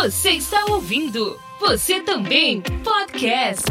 Você está ouvindo? Você também podcast.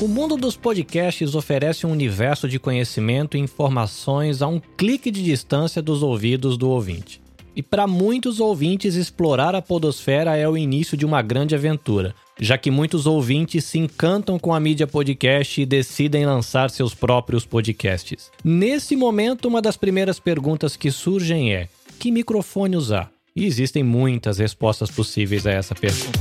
O mundo dos podcasts oferece um universo de conhecimento e informações a um clique de distância dos ouvidos do ouvinte. E para muitos ouvintes, explorar a Podosfera é o início de uma grande aventura, já que muitos ouvintes se encantam com a mídia podcast e decidem lançar seus próprios podcasts. Nesse momento, uma das primeiras perguntas que surgem é: que microfone usar? E existem muitas respostas possíveis a essa pergunta.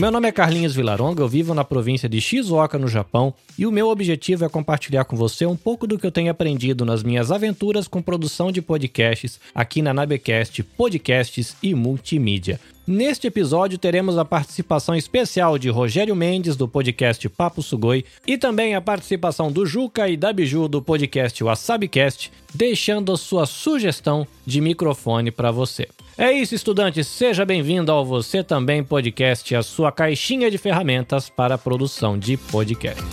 Meu nome é Carlinhos Vilaronga, eu vivo na província de Shizuoka, no Japão, e o meu objetivo é compartilhar com você um pouco do que eu tenho aprendido nas minhas aventuras com produção de podcasts aqui na Nabecast Podcasts e Multimídia. Neste episódio teremos a participação especial de Rogério Mendes do podcast Papo Sugoi e também a participação do Juca e da Biju do podcast WasabiCast, deixando a sua sugestão de microfone para você. É isso, estudante. Seja bem-vindo ao Você Também Podcast, a sua caixinha de ferramentas para a produção de podcast.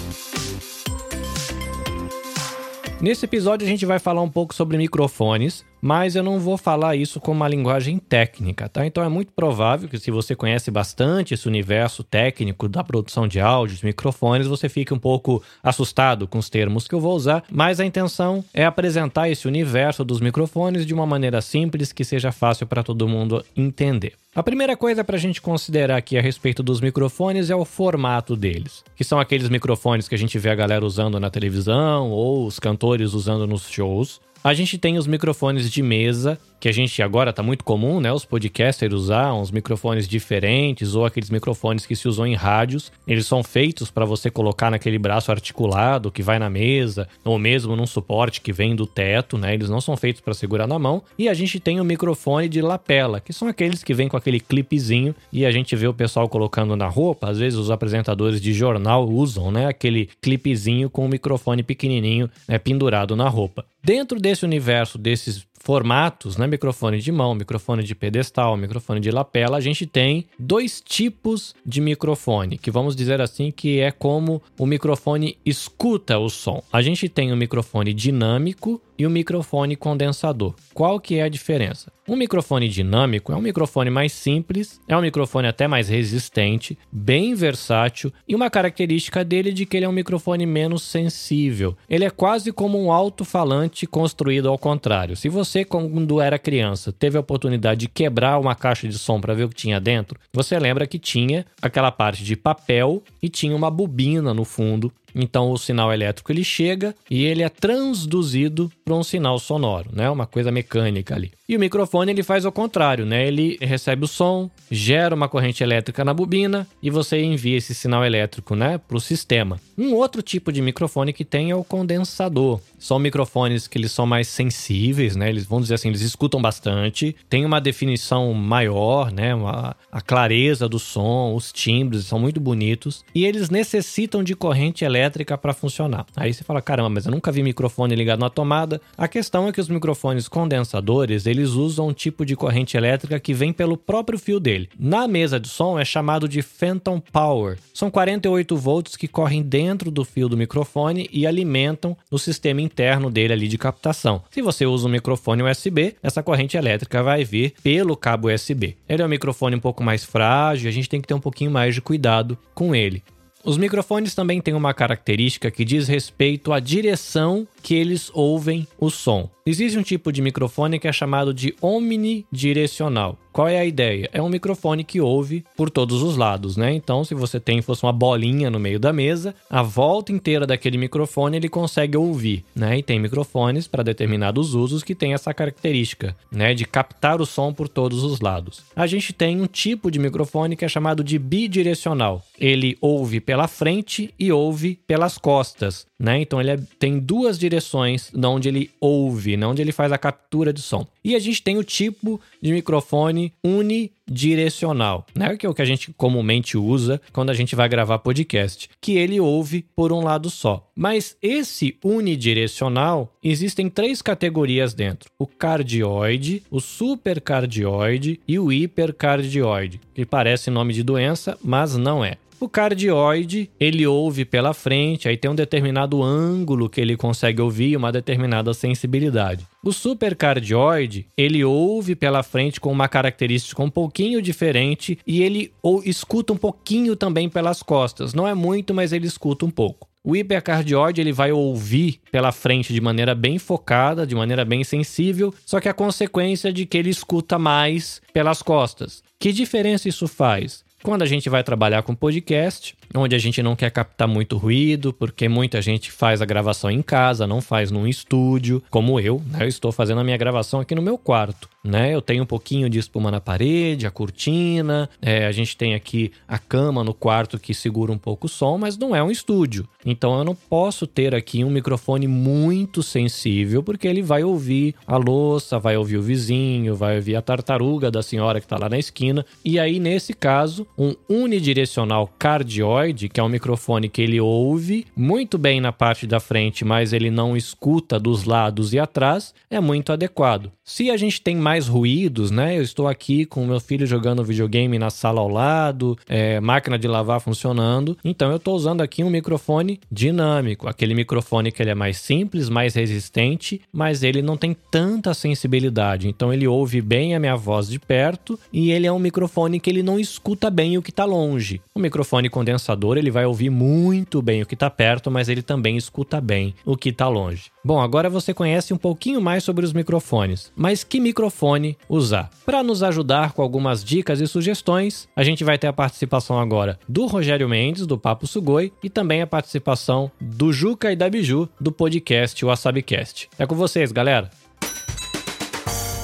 Nesse episódio a gente vai falar um pouco sobre microfones, mas eu não vou falar isso com uma linguagem técnica, tá? Então é muito provável que se você conhece bastante esse universo técnico da produção de áudios, microfones, você fique um pouco assustado com os termos que eu vou usar, mas a intenção é apresentar esse universo dos microfones de uma maneira simples que seja fácil para todo mundo entender. A primeira coisa para a gente considerar aqui a respeito dos microfones é o formato deles, que são aqueles microfones que a gente vê a galera usando na televisão ou os cantores usando nos shows. A gente tem os microfones de mesa, que a gente agora tá muito comum, né? Os podcasters usar uns microfones diferentes ou aqueles microfones que se usam em rádios. Eles são feitos para você colocar naquele braço articulado que vai na mesa, ou mesmo num suporte que vem do teto, né? Eles não são feitos para segurar na mão. E a gente tem o microfone de lapela, que são aqueles que vêm com aquele clipezinho e a gente vê o pessoal colocando na roupa. Às vezes os apresentadores de jornal usam, né? Aquele clipezinho com o microfone pequenininho né, pendurado na roupa. Dentro desse universo desses formatos, né? Microfone de mão, microfone de pedestal, microfone de lapela, a gente tem dois tipos de microfone, que vamos dizer assim que é como o microfone escuta o som. A gente tem o microfone dinâmico e o microfone condensador. Qual que é a diferença? Um microfone dinâmico é um microfone mais simples, é um microfone até mais resistente, bem versátil e uma característica dele é de que ele é um microfone menos sensível. Ele é quase como um alto-falante construído ao contrário. Se você quando era criança teve a oportunidade de quebrar uma caixa de som para ver o que tinha dentro, você lembra que tinha aquela parte de papel e tinha uma bobina no fundo então o sinal elétrico ele chega e ele é transduzido para um sinal sonoro, né? Uma coisa mecânica ali. E o microfone ele faz o contrário, né? Ele recebe o som, gera uma corrente elétrica na bobina e você envia esse sinal elétrico, né, para o sistema. Um outro tipo de microfone que tem é o condensador. São microfones que eles são mais sensíveis, né? Eles vão dizer assim, eles escutam bastante, tem uma definição maior, né? Uma, a clareza do som, os timbres são muito bonitos e eles necessitam de corrente elétrica para funcionar. Aí você fala, caramba, mas eu nunca vi microfone ligado na tomada. A questão é que os microfones condensadores eles usam um tipo de corrente elétrica que vem pelo próprio fio dele. Na mesa de som é chamado de phantom power. São 48 volts que correm dentro do fio do microfone e alimentam o sistema interno dele ali de captação. Se você usa um microfone USB, essa corrente elétrica vai vir pelo cabo USB. Ele é um microfone um pouco mais frágil, a gente tem que ter um pouquinho mais de cuidado com ele. Os microfones também têm uma característica que diz respeito à direção que eles ouvem o som. Existe um tipo de microfone que é chamado de omnidirecional. Qual é a ideia? É um microfone que ouve por todos os lados, né? Então, se você tem fosse uma bolinha no meio da mesa, a volta inteira daquele microfone ele consegue ouvir, né? E tem microfones para determinados usos que tem essa característica, né, de captar o som por todos os lados. A gente tem um tipo de microfone que é chamado de bidirecional. Ele ouve pela frente e ouve pelas costas, né? Então ele é, tem duas direções de onde ele ouve, né? onde ele faz a captura de som. E a gente tem o tipo de microfone unidirecional, né? Que é o que a gente comumente usa quando a gente vai gravar podcast, que ele ouve por um lado só. Mas esse unidirecional existem três categorias dentro: o cardioide, o supercardioide e o hipercardioide, que parece nome de doença, mas não é. O cardioide, ele ouve pela frente, aí tem um determinado ângulo que ele consegue ouvir, uma determinada sensibilidade. O supercardioide, ele ouve pela frente com uma característica um pouquinho diferente e ele ou escuta um pouquinho também pelas costas. Não é muito, mas ele escuta um pouco. O hipercardioide ele vai ouvir pela frente de maneira bem focada, de maneira bem sensível, só que a consequência é de que ele escuta mais pelas costas. Que diferença isso faz? Quando a gente vai trabalhar com podcast, onde a gente não quer captar muito ruído, porque muita gente faz a gravação em casa, não faz num estúdio, como eu, né? Eu estou fazendo a minha gravação aqui no meu quarto, né? Eu tenho um pouquinho de espuma na parede, a cortina, é, a gente tem aqui a cama no quarto que segura um pouco o som, mas não é um estúdio. Então eu não posso ter aqui um microfone muito sensível, porque ele vai ouvir a louça, vai ouvir o vizinho, vai ouvir a tartaruga da senhora que está lá na esquina. E aí, nesse caso, um unidirecional cardioide que é um microfone que ele ouve muito bem na parte da frente, mas ele não escuta dos lados e atrás, é muito adequado. Se a gente tem mais ruídos, né? Eu estou aqui com meu filho jogando videogame na sala ao lado, é, máquina de lavar funcionando, então eu estou usando aqui um microfone dinâmico, aquele microfone que ele é mais simples, mais resistente, mas ele não tem tanta sensibilidade, então ele ouve bem a minha voz de perto e ele é um microfone que ele não escuta bem o que está longe. O microfone condensador ele vai ouvir muito bem o que está perto, mas ele também escuta bem o que está longe. Bom, agora você conhece um pouquinho mais sobre os microfones, mas que microfone usar? Para nos ajudar com algumas dicas e sugestões, a gente vai ter a participação agora do Rogério Mendes, do Papo Sugoi, e também a participação do Juca e da Biju, do podcast WasabiCast. É com vocês, galera!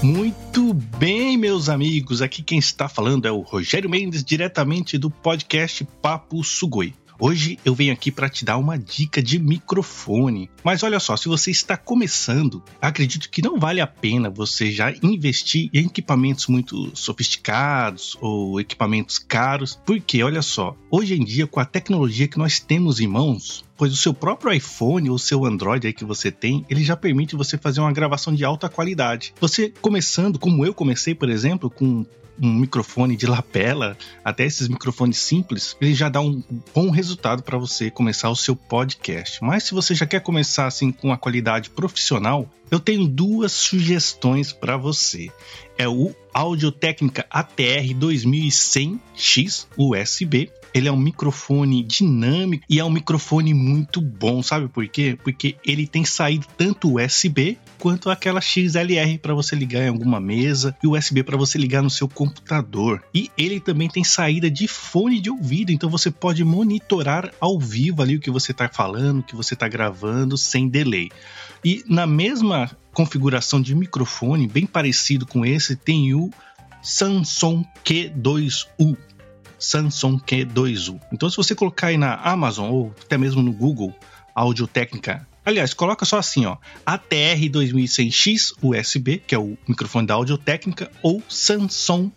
Muito bem, meus amigos. Aqui quem está falando é o Rogério Mendes, diretamente do podcast Papo Sugoi. Hoje eu venho aqui para te dar uma dica de microfone. Mas olha só, se você está começando, acredito que não vale a pena você já investir em equipamentos muito sofisticados ou equipamentos caros, porque olha só, hoje em dia com a tecnologia que nós temos em mãos, pois o seu próprio iPhone ou seu Android aí que você tem, ele já permite você fazer uma gravação de alta qualidade. Você começando, como eu comecei, por exemplo, com um microfone de lapela, até esses microfones simples, ele já dá um bom resultado para você começar o seu podcast. Mas se você já quer começar assim com a qualidade profissional, eu tenho duas sugestões para você. É o Audio Técnica ATR 2100X USB ele é um microfone dinâmico e é um microfone muito bom, sabe por quê? Porque ele tem saído tanto USB quanto aquela XLR para você ligar em alguma mesa e USB para você ligar no seu computador. E ele também tem saída de fone de ouvido, então você pode monitorar ao vivo ali o que você está falando, o que você está gravando sem delay. E na mesma configuração de microfone, bem parecido com esse, tem o Samsung Q2U. Samsung Q2U. Então, se você colocar aí na Amazon ou até mesmo no Google Audio Técnica, aliás, coloca só assim, ó, ATR 2100X USB, que é o microfone da Audio Técnica, ou Samsung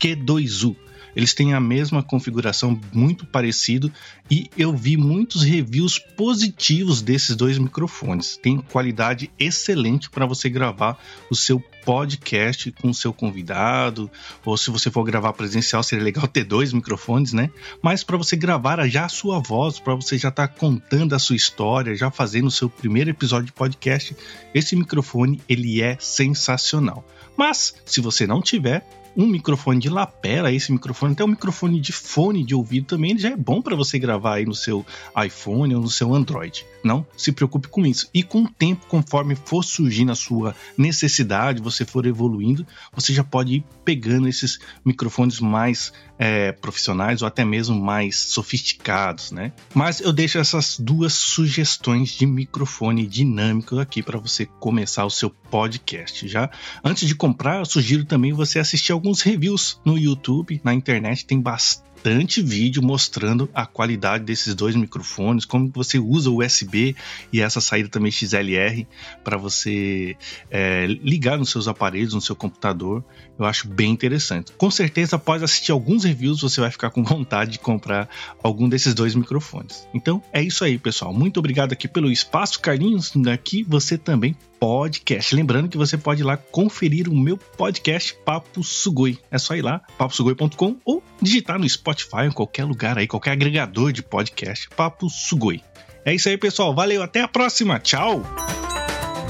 Q2U. Eles têm a mesma configuração, muito parecido, e eu vi muitos reviews positivos desses dois microfones. Tem qualidade excelente para você gravar o seu podcast com o seu convidado, ou se você for gravar presencial, seria legal ter dois microfones, né? Mas para você gravar já a sua voz, para você já estar tá contando a sua história, já fazendo o seu primeiro episódio de podcast, esse microfone ele é sensacional. Mas se você não tiver, um microfone de lapela, esse microfone, até um microfone de fone de ouvido também, ele já é bom para você gravar aí no seu iPhone ou no seu Android. Não se preocupe com isso. E com o tempo, conforme for surgindo a sua necessidade, você for evoluindo, você já pode ir pegando esses microfones mais é, profissionais ou até mesmo mais sofisticados, né? Mas eu deixo essas duas sugestões de microfone dinâmico aqui para você começar o seu podcast. Já antes de comprar, eu sugiro também você assistir alguns reviews no YouTube, na internet tem bastante vídeo mostrando a qualidade desses dois microfones, como você usa o USB e essa saída também XLR para você é, ligar nos seus aparelhos, no seu computador. Eu acho bem interessante. Com certeza, após assistir alguns reviews, você vai ficar com vontade de comprar algum desses dois microfones. Então é isso aí, pessoal. Muito obrigado aqui pelo espaço, Carlinhos. Aqui você também podcast. Lembrando que você pode ir lá conferir o meu podcast Papo Sugoi. É só ir lá, paposugoi.com ou digitar no Spotify em qualquer lugar aí, qualquer agregador de podcast, Papo Sugoi. É isso aí, pessoal. Valeu, até a próxima. Tchau!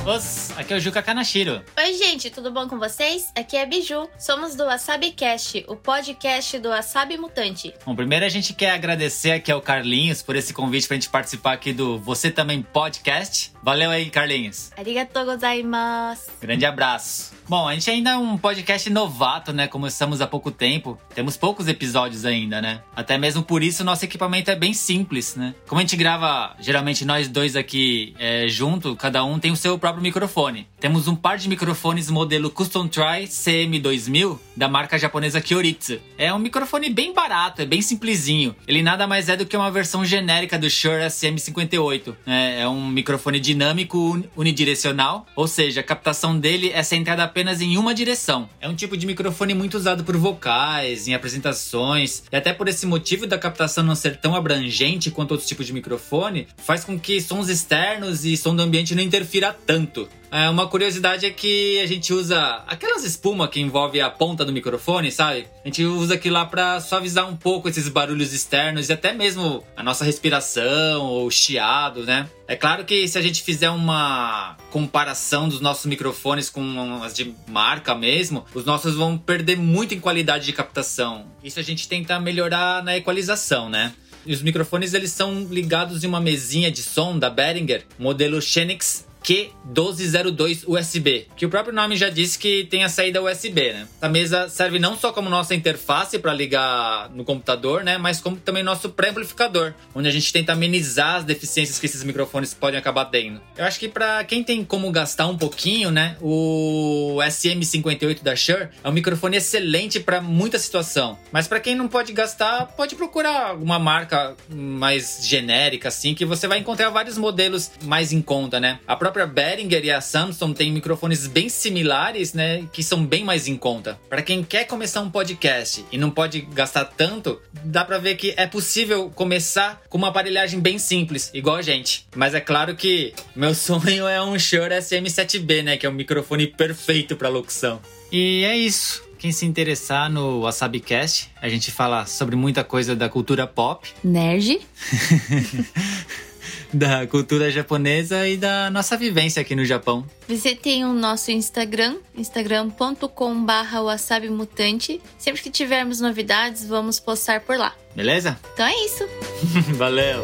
Os, aqui é o Juca Kanashiro. Oi, gente, tudo bom com vocês? Aqui é Biju. Somos do Wasabi Cast, o podcast do Wasabi Mutante. Bom, primeiro a gente quer agradecer aqui ao Carlinhos por esse convite pra gente participar aqui do Você Também Podcast. Valeu aí, Carlinhos. Arigatou gozaimasu. Grande abraço. Bom, a gente ainda é um podcast novato, né? Começamos há pouco tempo. Temos poucos episódios ainda, né? Até mesmo por isso nosso equipamento é bem simples, né? Como a gente grava, geralmente nós dois aqui é, junto, cada um tem o seu próprio microfone. Temos um par de microfones modelo Custom Try CM2000 da marca japonesa Kyoritsu. É um microfone bem barato, é bem simplesinho. Ele nada mais é do que uma versão genérica do Shure SM58. É, é um microfone dinâmico unidirecional, ou seja, a captação dele é centrada apenas em uma direção. É um tipo de microfone muito usado por vocais, em apresentações, e até por esse motivo da captação não ser tão abrangente quanto outros tipos de microfone, faz com que sons externos e som do ambiente não interfira tanto. É, uma curiosidade é que a gente usa aquelas espumas que envolve a ponta do microfone, sabe? A gente usa aquilo lá para suavizar um pouco esses barulhos externos e até mesmo a nossa respiração ou chiado, né? É claro que se a gente fizer uma comparação dos nossos microfones com as de marca mesmo, os nossos vão perder muito em qualidade de captação. Isso a gente tenta melhorar na equalização, né? E os microfones eles são ligados em uma mesinha de som da Behringer, modelo Xenix Q1202 USB, que o próprio nome já disse que tem a saída USB, né? Essa mesa serve não só como nossa interface para ligar no computador, né, mas como também nosso pré-amplificador, onde a gente tenta amenizar as deficiências que esses microfones podem acabar tendo. Eu acho que para quem tem como gastar um pouquinho, né, o SM58 da Shure é um microfone excelente para muita situação, mas para quem não pode gastar, pode procurar alguma marca mais genérica assim, que você vai encontrar vários modelos mais em conta, né? A própria própria Behringer e a Samsung têm microfones bem similares, né, que são bem mais em conta. Para quem quer começar um podcast e não pode gastar tanto, dá para ver que é possível começar com uma aparelhagem bem simples, igual a gente. Mas é claro que meu sonho é um Shure SM7B, né, que é um microfone perfeito para locução. E é isso. Quem se interessar no WasabiCast, a gente fala sobre muita coisa da cultura pop. Nerd. da cultura japonesa e da nossa vivência aqui no Japão. Você tem o nosso Instagram, instagram.com.br wasabimutante. Sempre que tivermos novidades, vamos postar por lá. Beleza? Então é isso. Valeu!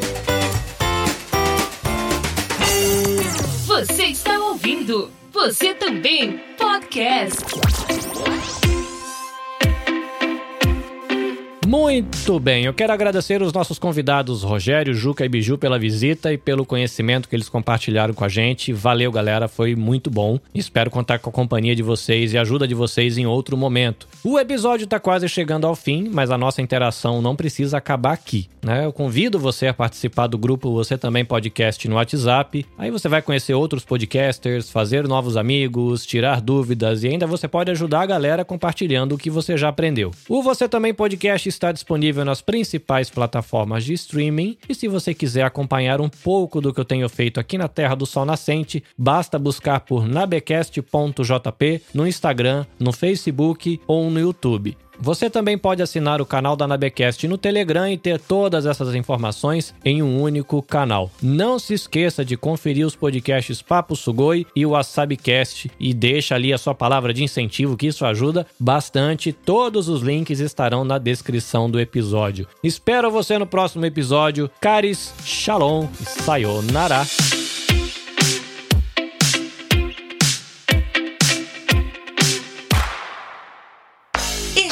Você está ouvindo Você Também Podcast. Muito bem, eu quero agradecer os nossos convidados Rogério, Juca e Biju pela visita e pelo conhecimento que eles compartilharam com a gente. Valeu, galera, foi muito bom. Espero contar com a companhia de vocês e a ajuda de vocês em outro momento. O episódio está quase chegando ao fim, mas a nossa interação não precisa acabar aqui, né? Eu convido você a participar do grupo Você Também Podcast no WhatsApp. Aí você vai conhecer outros podcasters, fazer novos amigos, tirar dúvidas e ainda você pode ajudar a galera compartilhando o que você já aprendeu. O Você Também Podcast está disponível nas principais plataformas de streaming. E se você quiser acompanhar um pouco do que eu tenho feito aqui na Terra do Sol Nascente, basta buscar por nabecast.jp no Instagram, no Facebook ou no YouTube. Você também pode assinar o canal da Nabecast no Telegram e ter todas essas informações em um único canal. Não se esqueça de conferir os podcasts Papo Sugoi e o WasabiCast e deixa ali a sua palavra de incentivo, que isso ajuda bastante. Todos os links estarão na descrição do episódio. Espero você no próximo episódio. Caris, Shalom e Sayonara.